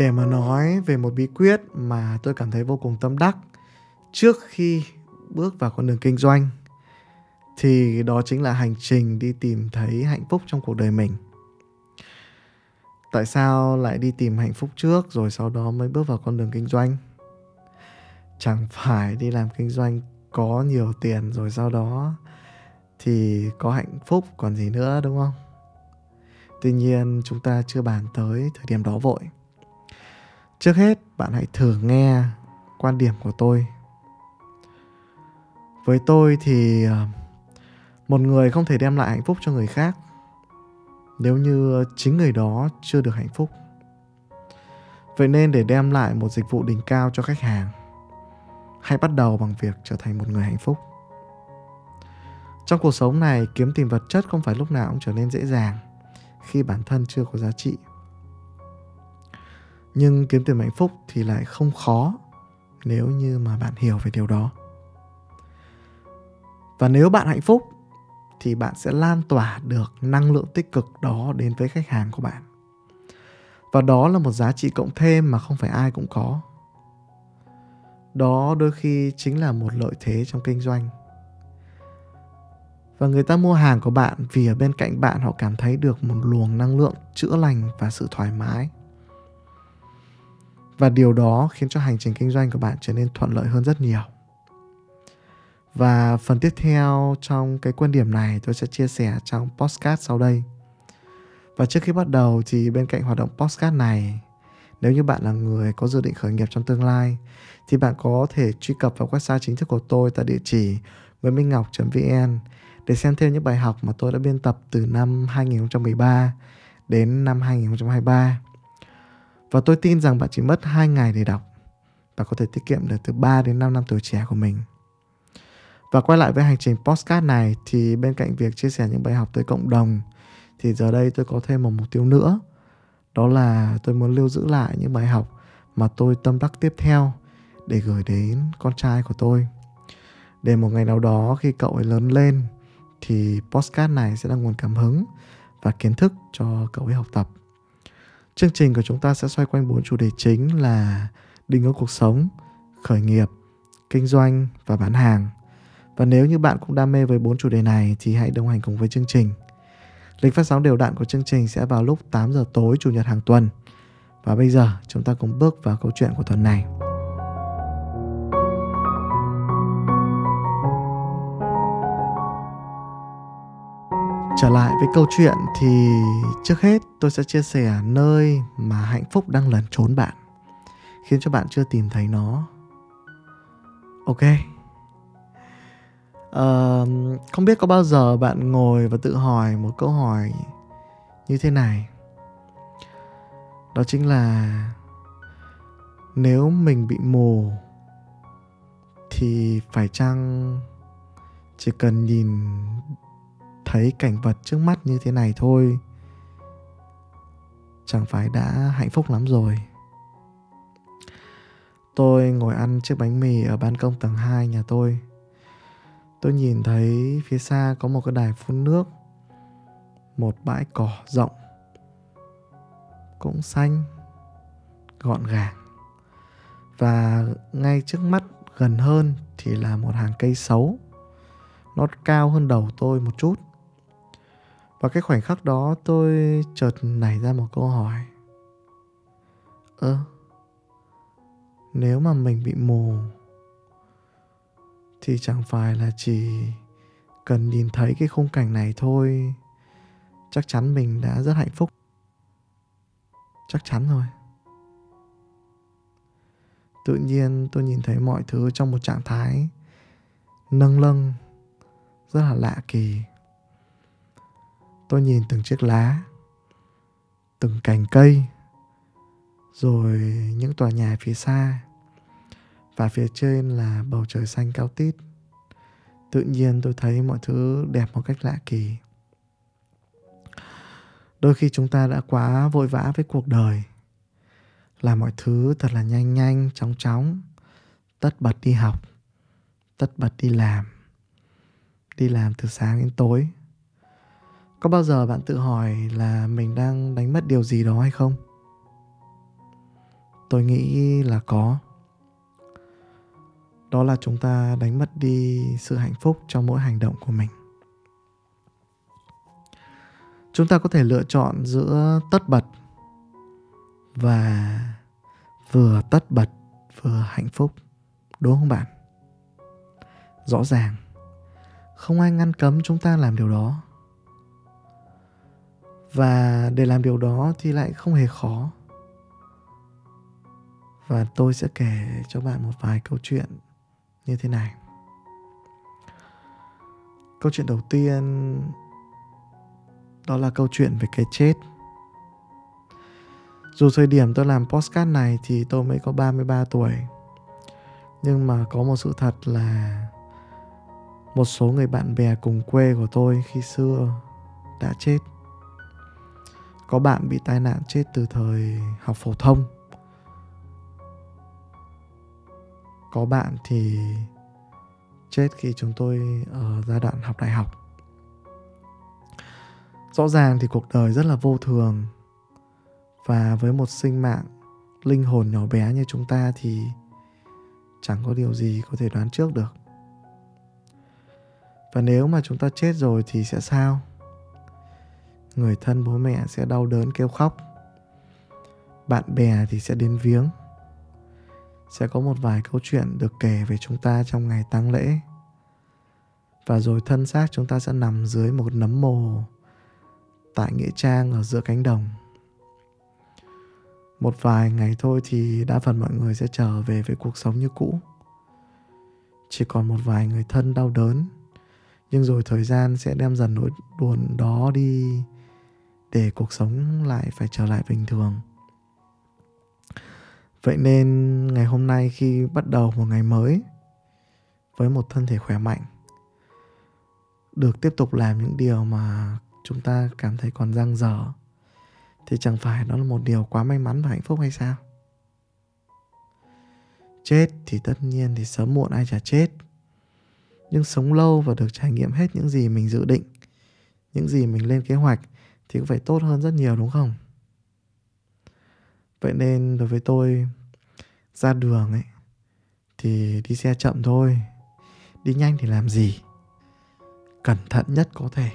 để mà nói về một bí quyết mà tôi cảm thấy vô cùng tâm đắc trước khi bước vào con đường kinh doanh, thì đó chính là hành trình đi tìm thấy hạnh phúc trong cuộc đời mình. Tại sao lại đi tìm hạnh phúc trước rồi sau đó mới bước vào con đường kinh doanh? Chẳng phải đi làm kinh doanh có nhiều tiền rồi sau đó thì có hạnh phúc còn gì nữa, đúng không? Tuy nhiên, chúng ta chưa bàn tới thời điểm đó vội trước hết, bạn hãy thử nghe quan điểm của tôi. Với tôi thì ờ, một người không thể đem lại hạnh phúc cho người khác nếu như chính người đó chưa được hạnh phúc. Vậy nên để đem lại một dịch vụ đỉnh cao cho khách hàng, hãy bắt đầu bằng việc trở thành một người hạnh phúc. Trong cuộc sống này, kiếm tìm vật chất không phải lúc nào cũng trở nên dễ dàng khi bản thân chưa có giá trị nhưng kiếm tiền hạnh phúc thì lại không khó nếu như mà bạn hiểu về điều đó. Và nếu bạn hạnh phúc thì bạn sẽ lan tỏa được năng lượng tích cực đó đến với khách hàng của bạn. Và đó là một giá trị cộng thêm mà không phải ai cũng có. Đó đôi khi chính là một lợi thế trong kinh doanh. Và người ta mua hàng của bạn vì ở bên cạnh bạn họ cảm thấy được một luồng năng lượng chữa lành và sự thoải mái và điều đó khiến cho hành trình kinh doanh của bạn trở nên thuận lợi hơn rất nhiều và phần tiếp theo trong cái quan điểm này tôi sẽ chia sẻ trong postcard sau đây và trước khi bắt đầu thì bên cạnh hoạt động postcard này, nếu như bạn là người có dự định khởi nghiệp trong tương lai, thì bạn có thể truy cập vào website chính thức của tôi tại địa chỉ nguyễn để xem thêm những bài học mà tôi đã biên tập từ năm 2013 đến năm 2023. Và tôi tin rằng bạn chỉ mất 2 ngày để đọc và có thể tiết kiệm được từ 3 đến 5 năm tuổi trẻ của mình. Và quay lại với hành trình postcard này, thì bên cạnh việc chia sẻ những bài học tới cộng đồng, thì giờ đây tôi có thêm một mục tiêu nữa. Đó là tôi muốn lưu giữ lại những bài học mà tôi tâm đắc tiếp theo để gửi đến con trai của tôi. Để một ngày nào đó khi cậu ấy lớn lên, thì postcard này sẽ là nguồn cảm hứng và kiến thức cho cậu ấy học tập. Chương trình của chúng ta sẽ xoay quanh bốn chủ đề chính là định hướng cuộc sống, khởi nghiệp, kinh doanh và bán hàng. Và nếu như bạn cũng đam mê với bốn chủ đề này thì hãy đồng hành cùng với chương trình. Lịch phát sóng đều đặn của chương trình sẽ vào lúc 8 giờ tối chủ nhật hàng tuần. Và bây giờ chúng ta cùng bước vào câu chuyện của tuần này. Trở lại với câu chuyện thì trước hết tôi sẽ chia sẻ nơi mà hạnh phúc đang lẩn trốn bạn khiến cho bạn chưa tìm thấy nó. Ok. Uh, không biết có bao giờ bạn ngồi và tự hỏi một câu hỏi như thế này. Đó chính là nếu mình bị mù thì phải chăng chỉ cần nhìn thấy cảnh vật trước mắt như thế này thôi, chẳng phải đã hạnh phúc lắm rồi. Tôi ngồi ăn chiếc bánh mì ở ban công tầng 2 nhà tôi. Tôi nhìn thấy phía xa có một cái đài phun nước, một bãi cỏ rộng, cũng xanh, gọn gàng. Và ngay trước mắt gần hơn thì là một hàng cây xấu, nó cao hơn đầu tôi một chút và cái khoảnh khắc đó tôi chợt nảy ra một câu hỏi. Ơ, nếu mà mình bị mù, thì chẳng phải là chỉ cần nhìn thấy cái khung cảnh này thôi, chắc chắn mình đã rất hạnh phúc. Chắc chắn rồi. Tự nhiên tôi nhìn thấy mọi thứ trong một trạng thái nâng lâng, rất là lạ kỳ tôi nhìn từng chiếc lá, từng cành cây, rồi những tòa nhà phía xa. Và phía trên là bầu trời xanh cao tít. Tự nhiên tôi thấy mọi thứ đẹp một cách lạ kỳ. Đôi khi chúng ta đã quá vội vã với cuộc đời làm mọi thứ thật là nhanh nhanh, chóng chóng. Tất bật đi học, tất bật đi làm đi làm từ sáng đến tối có bao giờ bạn tự hỏi là mình đang đánh mất điều gì đó hay không? Tôi nghĩ là có. Đó là chúng ta đánh mất đi sự hạnh phúc trong mỗi hành động của mình. Chúng ta có thể lựa chọn giữa tất bật và vừa tất bật, vừa hạnh phúc, đúng không bạn? Rõ ràng, không ai ngăn cấm chúng ta làm điều đó và để làm điều đó thì lại không hề khó. Và tôi sẽ kể cho bạn một vài câu chuyện như thế này. Câu chuyện đầu tiên, đó là câu chuyện về cái chết. Dù thời điểm tôi làm postcard này thì tôi mới có 33 tuổi. Nhưng mà có một sự thật là một số người bạn bè cùng quê của tôi khi xưa đã chết có bạn bị tai nạn chết từ thời học phổ thông. Có bạn thì chết khi chúng tôi ở giai đoạn học đại học. Rõ ràng thì cuộc đời rất là vô thường. Và với một sinh mạng linh hồn nhỏ bé như chúng ta thì chẳng có điều gì có thể đoán trước được. Và nếu mà chúng ta chết rồi thì sẽ sao? Người thân bố mẹ sẽ đau đớn, kêu khóc. Bạn bè thì sẽ đến viếng. Sẽ có một vài câu chuyện được kể về chúng ta trong ngày tang lễ. Và rồi thân xác chúng ta sẽ nằm dưới một nấm mồ tại nghĩa trang ở giữa cánh đồng. Một vài ngày thôi thì đa phần mọi người sẽ trở về với cuộc sống như cũ. Chỉ còn một vài người thân đau đớn, nhưng rồi thời gian sẽ đem dần nỗi buồn đó đi để cuộc sống lại phải trở lại bình thường. Vậy nên ngày hôm nay khi bắt đầu một ngày mới với một thân thể khỏe mạnh, được tiếp tục làm những điều mà chúng ta cảm thấy còn dang dở, thì chẳng phải đó là một điều quá may mắn và hạnh phúc hay sao? Chết thì tất nhiên thì sớm muộn ai chả chết. Nhưng sống lâu và được trải nghiệm hết những gì mình dự định, những gì mình lên kế hoạch thì cũng phải tốt hơn rất nhiều, đúng không? Vậy nên đối với tôi, ra đường ấy, thì đi xe chậm thôi. Đi nhanh thì làm gì? Cẩn thận nhất có thể.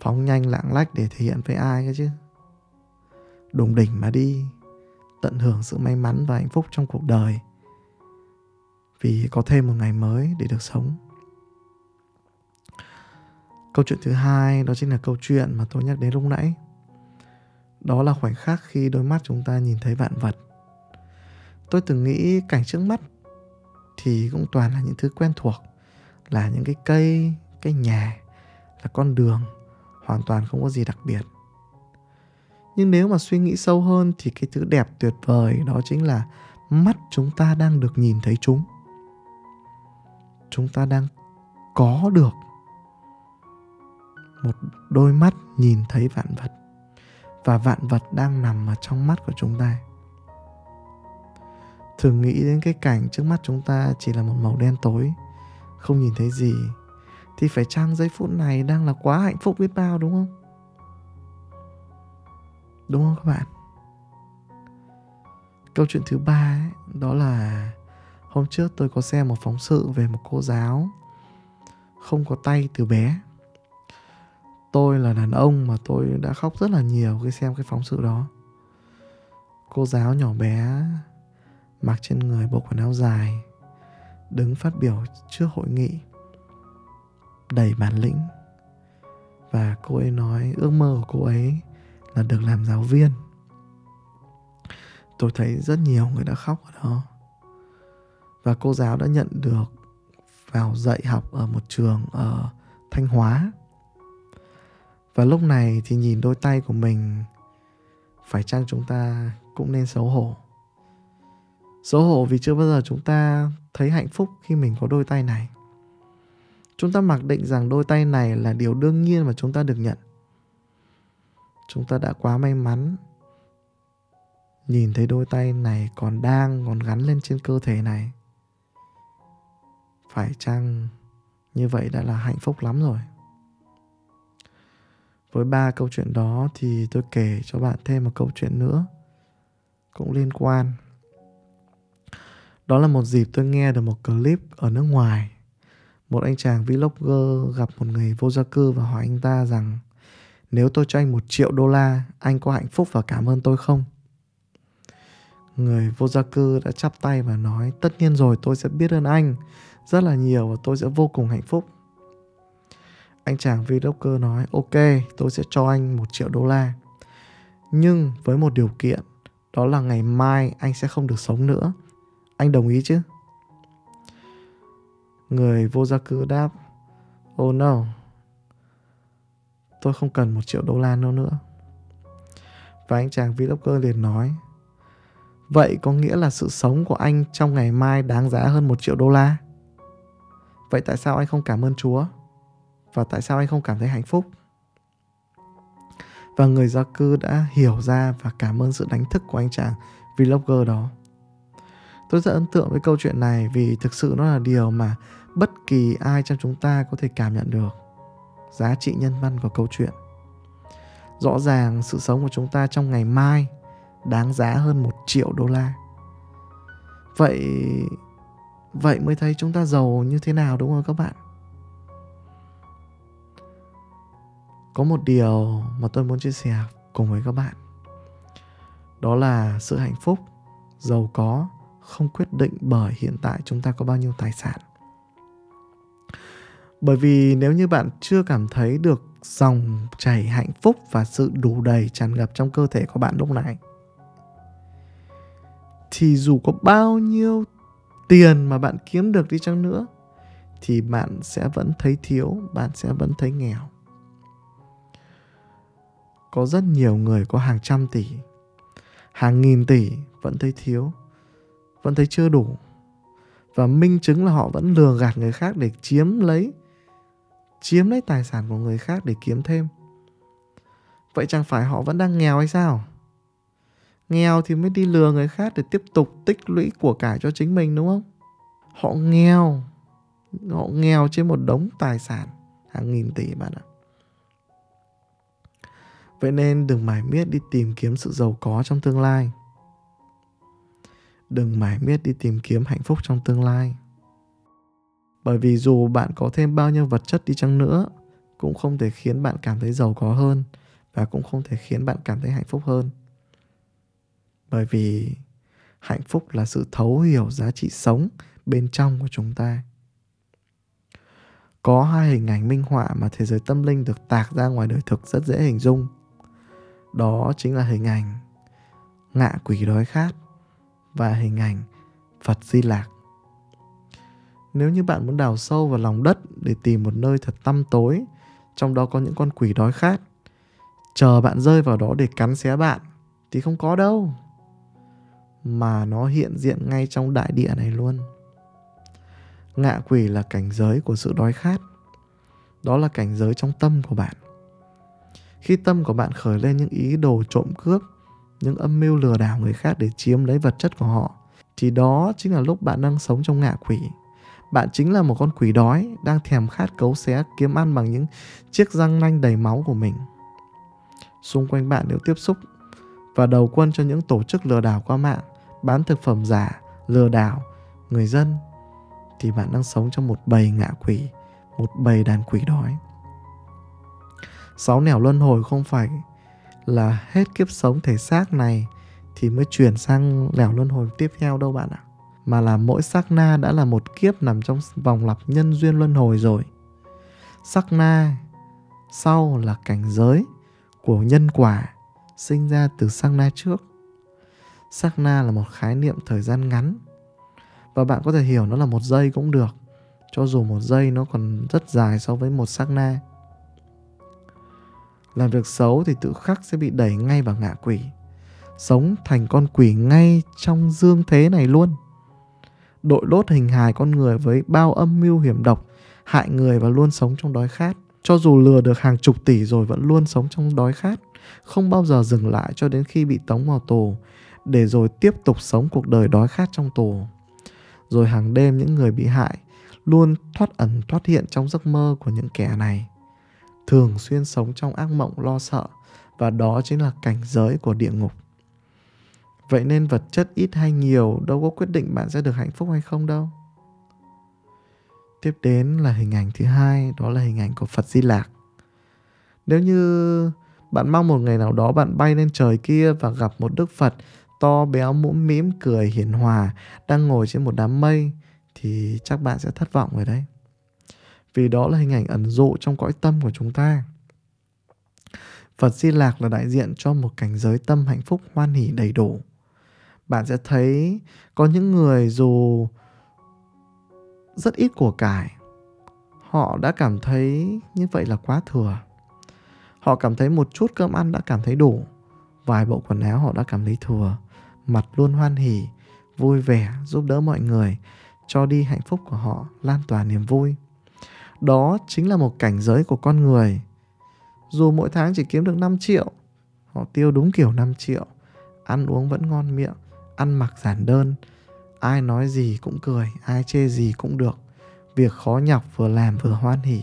Phóng nhanh lạng lách để thể hiện với ai cơ chứ? Đùng đỉnh mà đi, tận hưởng sự may mắn và hạnh phúc trong cuộc đời. Vì có thêm một ngày mới để được sống câu chuyện thứ hai, đó chính là câu chuyện mà tôi nhắc đến lúc nãy. Đó là khoảnh khắc khi đôi mắt chúng ta nhìn thấy vạn vật. Tôi từng nghĩ cảnh trước mắt thì cũng toàn là những thứ quen thuộc, là những cái cây, cái nhà, là con đường, hoàn toàn không có gì đặc biệt. Nhưng nếu mà suy nghĩ sâu hơn thì cái thứ đẹp tuyệt vời đó chính là mắt chúng ta đang được nhìn thấy chúng. Chúng ta đang có được một đôi mắt nhìn thấy vạn vật và vạn vật đang nằm ở trong mắt của chúng ta. Thường nghĩ đến cái cảnh trước mắt chúng ta chỉ là một màu đen tối không nhìn thấy gì thì phải chăng giây phút này đang là quá hạnh phúc biết bao đúng không? Đúng không các bạn? Câu chuyện thứ ba ấy, đó là hôm trước tôi có xem một phóng sự về một cô giáo không có tay từ bé tôi là đàn ông mà tôi đã khóc rất là nhiều khi xem cái phóng sự đó. Cô giáo nhỏ bé mặc trên người bộ quần áo dài, đứng phát biểu trước hội nghị, đầy bản lĩnh. Và cô ấy nói, ước mơ của cô ấy là được làm giáo viên. Tôi thấy rất nhiều người đã khóc ở đó. Và cô giáo đã nhận được vào dạy học ở một trường ở thanh hóa và lúc này thì nhìn đôi tay của mình, phải chăng chúng ta cũng nên xấu hổ? Xấu hổ vì chưa bao giờ chúng ta thấy hạnh phúc khi mình có đôi tay này. Chúng ta mặc định rằng đôi tay này là điều đương nhiên mà chúng ta được nhận. Chúng ta đã quá may mắn nhìn thấy đôi tay này còn đang, còn gắn lên trên cơ thể này. Phải chăng như vậy đã là hạnh phúc lắm rồi? Với ba câu chuyện đó thì tôi kể cho bạn thêm một câu chuyện nữa, cũng liên quan. Đó là một dịp tôi nghe được một clip ở nước ngoài. Một anh chàng vlogger gặp một người vô gia cư và hỏi anh ta rằng, nếu tôi cho anh một triệu đô la, anh có hạnh phúc và cảm ơn tôi không? Người vô gia cư đã chắp tay và nói, tất nhiên rồi, tôi sẽ biết ơn anh rất là nhiều và tôi sẽ vô cùng hạnh phúc anh chàng vlogger nói, ok, tôi sẽ cho anh một triệu đô la. Nhưng với một điều kiện, đó là ngày mai anh sẽ không được sống nữa. Anh đồng ý chứ? Người vô gia cư đáp oh no, tôi không cần một triệu đô la nữa nữa. Và anh chàng vlogger liền nói, vậy có nghĩa là sự sống của anh trong ngày mai đáng giá hơn một triệu đô la? Vậy tại sao anh không cảm ơn chúa? Và tại sao anh không cảm thấy hạnh phúc? Và người gia cư đã hiểu ra và cảm ơn sự đánh thức của anh chàng vlogger đó. Tôi rất ấn tượng với câu chuyện này vì thực sự nó là điều mà bất kỳ ai trong chúng ta có thể cảm nhận được. Giá trị nhân văn của câu chuyện. Rõ ràng sự sống của chúng ta trong ngày mai đáng giá hơn một triệu đô la. Vậy vậy mới thấy chúng ta giàu như thế nào đúng không các bạn? Có một điều mà tôi muốn chia sẻ cùng với các bạn. Đó là sự hạnh phúc, giàu có, không quyết định bởi hiện tại chúng ta có bao nhiêu tài sản. Bởi vì nếu như bạn chưa cảm thấy được dòng chảy hạnh phúc và sự đủ đầy tràn ngập trong cơ thể của bạn lúc này, thì dù có bao nhiêu tiền mà bạn kiếm được đi chăng nữa, thì bạn sẽ vẫn thấy thiếu, bạn sẽ vẫn thấy nghèo có rất nhiều người, có hàng trăm tỷ, hàng nghìn tỷ vẫn thấy thiếu, vẫn thấy chưa đủ. Và minh chứng là họ vẫn lừa gạt người khác để chiếm lấy chiếm lấy tài sản của người khác để kiếm thêm. Vậy chẳng phải họ vẫn đang nghèo hay sao? Nghèo thì mới đi lừa người khác để tiếp tục tích lũy của cải cho chính mình, đúng không? Họ nghèo họ nghèo trên một đống tài sản, hàng nghìn tỷ bạn ạ vậy nên đừng mải miết đi tìm kiếm sự giàu có trong tương lai. Đừng mải miết đi tìm kiếm hạnh phúc trong tương lai. Bởi vì dù bạn có thêm bao nhiêu vật chất đi chăng nữa, cũng không thể khiến bạn cảm thấy giàu có hơn và cũng không thể khiến bạn cảm thấy hạnh phúc hơn. Bởi vì hạnh phúc là sự thấu hiểu giá trị sống bên trong của chúng ta. Có hai hình ảnh minh họa mà thế giới tâm linh được tạc ra ngoài đời thực rất dễ hình dung đó chính là hình ảnh ngạ quỷ đói khát và hình ảnh Phật Di Lạc. Nếu như bạn muốn đào sâu vào lòng đất để tìm một nơi thật tăm tối, trong đó có những con quỷ đói khát, chờ bạn rơi vào đó để cắn xé bạn thì không có đâu. Mà nó hiện diện ngay trong đại địa này luôn. Ngạ quỷ là cảnh giới của sự đói khát. Đó là cảnh giới trong tâm của bạn. Khi tâm của bạn khởi lên những ý đồ trộm cướp, những âm mưu lừa đảo người khác để chiếm lấy vật chất của họ thì đó chính là lúc bạn đang sống trong ngạ quỷ. Bạn chính là một con quỷ đói đang thèm khát cấu xé kiếm ăn bằng những chiếc răng nanh đầy máu của mình. Xung quanh bạn nếu tiếp xúc và đầu quân cho những tổ chức lừa đảo qua mạng bán thực phẩm giả lừa đảo người dân thì bạn đang sống trong một bầy ngạ quỷ một bầy đàn quỷ đói sáu nẻo luân hồi không phải là hết kiếp sống thể xác này thì mới chuyển sang nẻo luân hồi tiếp theo đâu bạn ạ. Mà là mỗi sắc na đã là một kiếp nằm trong vòng lặp nhân duyên luân hồi rồi. Sắc na sau là cảnh giới của nhân quả sinh ra từ sắc na trước. Sắc na là một khái niệm thời gian ngắn. Và bạn có thể hiểu nó là một giây cũng được, cho dù một giây nó còn rất dài so với một sắc na làm việc xấu thì tự khắc sẽ bị đẩy ngay vào ngạ quỷ. Sống thành con quỷ ngay trong dương thế này luôn. Đội lốt hình hài con người với bao âm mưu hiểm độc, hại người và luôn sống trong đói khát. Cho dù lừa được hàng chục tỷ rồi vẫn luôn sống trong đói khát, không bao giờ dừng lại cho đến khi bị tống vào tù, để rồi tiếp tục sống cuộc đời đói khát trong tù. Rồi hàng đêm những người bị hại luôn thoát ẩn thoát hiện trong giấc mơ của những kẻ này thường xuyên sống trong ác mộng, lo sợ, và đó chính là cảnh giới của địa ngục. Vậy nên vật chất ít hay nhiều, đâu có quyết định bạn sẽ được hạnh phúc hay không đâu. Tiếp đến là hình ảnh thứ hai, đó là hình ảnh của phật di lạc nếu như bạn mong một ngày nào đó bạn bay lên trời kia và gặp một đức phật to béo, mũm mĩm, cười hiền hòa, đang ngồi trên một đám mây, thì chắc bạn sẽ thất vọng rồi đấy vì đó là hình ảnh ẩn dụ trong cõi tâm của chúng ta Phật Di Lạc là đại diện cho một cảnh giới tâm hạnh phúc hoan hỷ đầy đủ. Bạn sẽ thấy có những người dù rất ít của cải, họ đã cảm thấy như vậy là quá thừa. Họ cảm thấy một chút cơm ăn đã cảm thấy đủ, vài bộ quần áo họ đã cảm thấy thừa, mặt luôn hoan hỉ, vui vẻ, giúp đỡ mọi người, cho đi hạnh phúc của họ, lan tỏa niềm vui. Đó chính là một cảnh giới của con người. Dù mỗi tháng chỉ kiếm được 5 triệu, Họ tiêu đúng kiểu 5 triệu, Ăn uống vẫn ngon miệng, Ăn mặc giản đơn. Ai nói gì cũng cười, Ai chê gì cũng được. Việc khó nhọc vừa làm vừa hoan hỉ.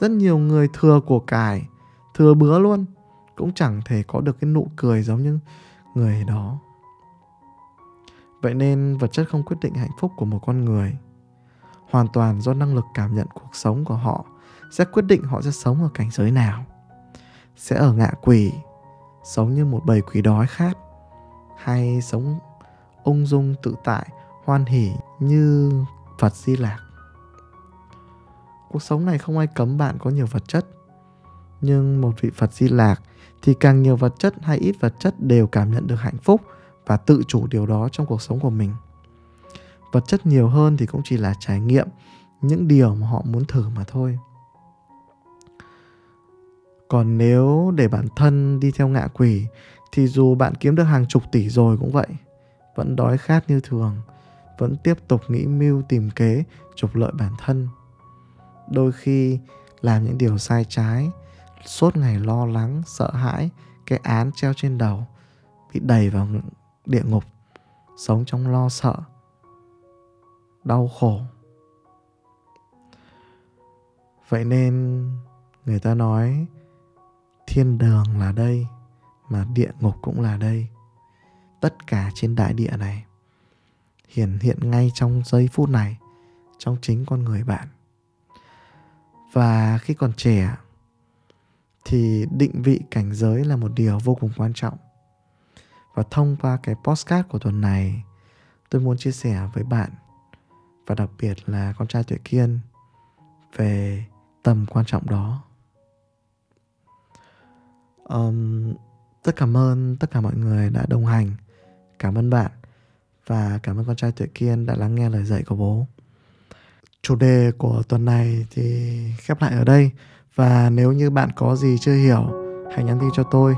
Rất nhiều người thừa của cải, Thừa bứa luôn, Cũng chẳng thể có được cái nụ cười giống như người đó. Vậy nên vật chất không quyết định hạnh phúc của một con người. Hoàn toàn do năng lực cảm nhận cuộc sống của họ, sẽ quyết định họ sẽ sống ở cảnh giới nào. Sẽ ở ngạ quỷ, sống như một bầy quỷ đói khát, hay sống ung dung tự tại, hoan hỉ như phật di lạc cuộc sống này không ai cấm bạn có nhiều vật chất, nhưng một vị phật di lạc thì càng nhiều vật chất hay ít vật chất đều cảm nhận được hạnh phúc và tự chủ điều đó trong cuộc sống của mình vật chất nhiều hơn thì cũng chỉ là trải nghiệm, những điều mà họ muốn thử mà thôi. Còn nếu để bản thân đi theo ngạ quỷ, thì dù bạn kiếm được hàng chục tỷ rồi cũng vậy, vẫn đói khát như thường, vẫn tiếp tục nghĩ mưu tìm kế, trục lợi bản thân. Đôi khi làm những điều sai trái, suốt ngày lo lắng, sợ hãi, cái án treo trên đầu, bị đẩy vào địa ngục, sống trong lo sợ đau khổ. Vậy nên người ta nói, thiên đường là đây, mà địa ngục cũng là đây. Tất cả trên đại địa này hiển hiện ngay trong giây phút này, trong chính con người bạn. Và khi còn trẻ, thì định vị cảnh giới là một điều vô cùng quan trọng. Và thông qua cái postcard của tuần này, tôi muốn chia sẻ với bạn và đặc biệt là con trai tuổi kiên về tầm quan trọng đó. Um, rất cảm ơn tất cả mọi người đã đồng hành. Cảm ơn bạn và cảm ơn con trai tuổi kiên đã lắng nghe lời dạy của bố. Chủ đề của tuần này thì khép lại ở đây. Và nếu như bạn có gì chưa hiểu hãy nhắn tin cho tôi.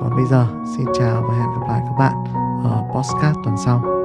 Còn bây giờ xin chào và hẹn gặp lại các bạn ở podcast tuần sau.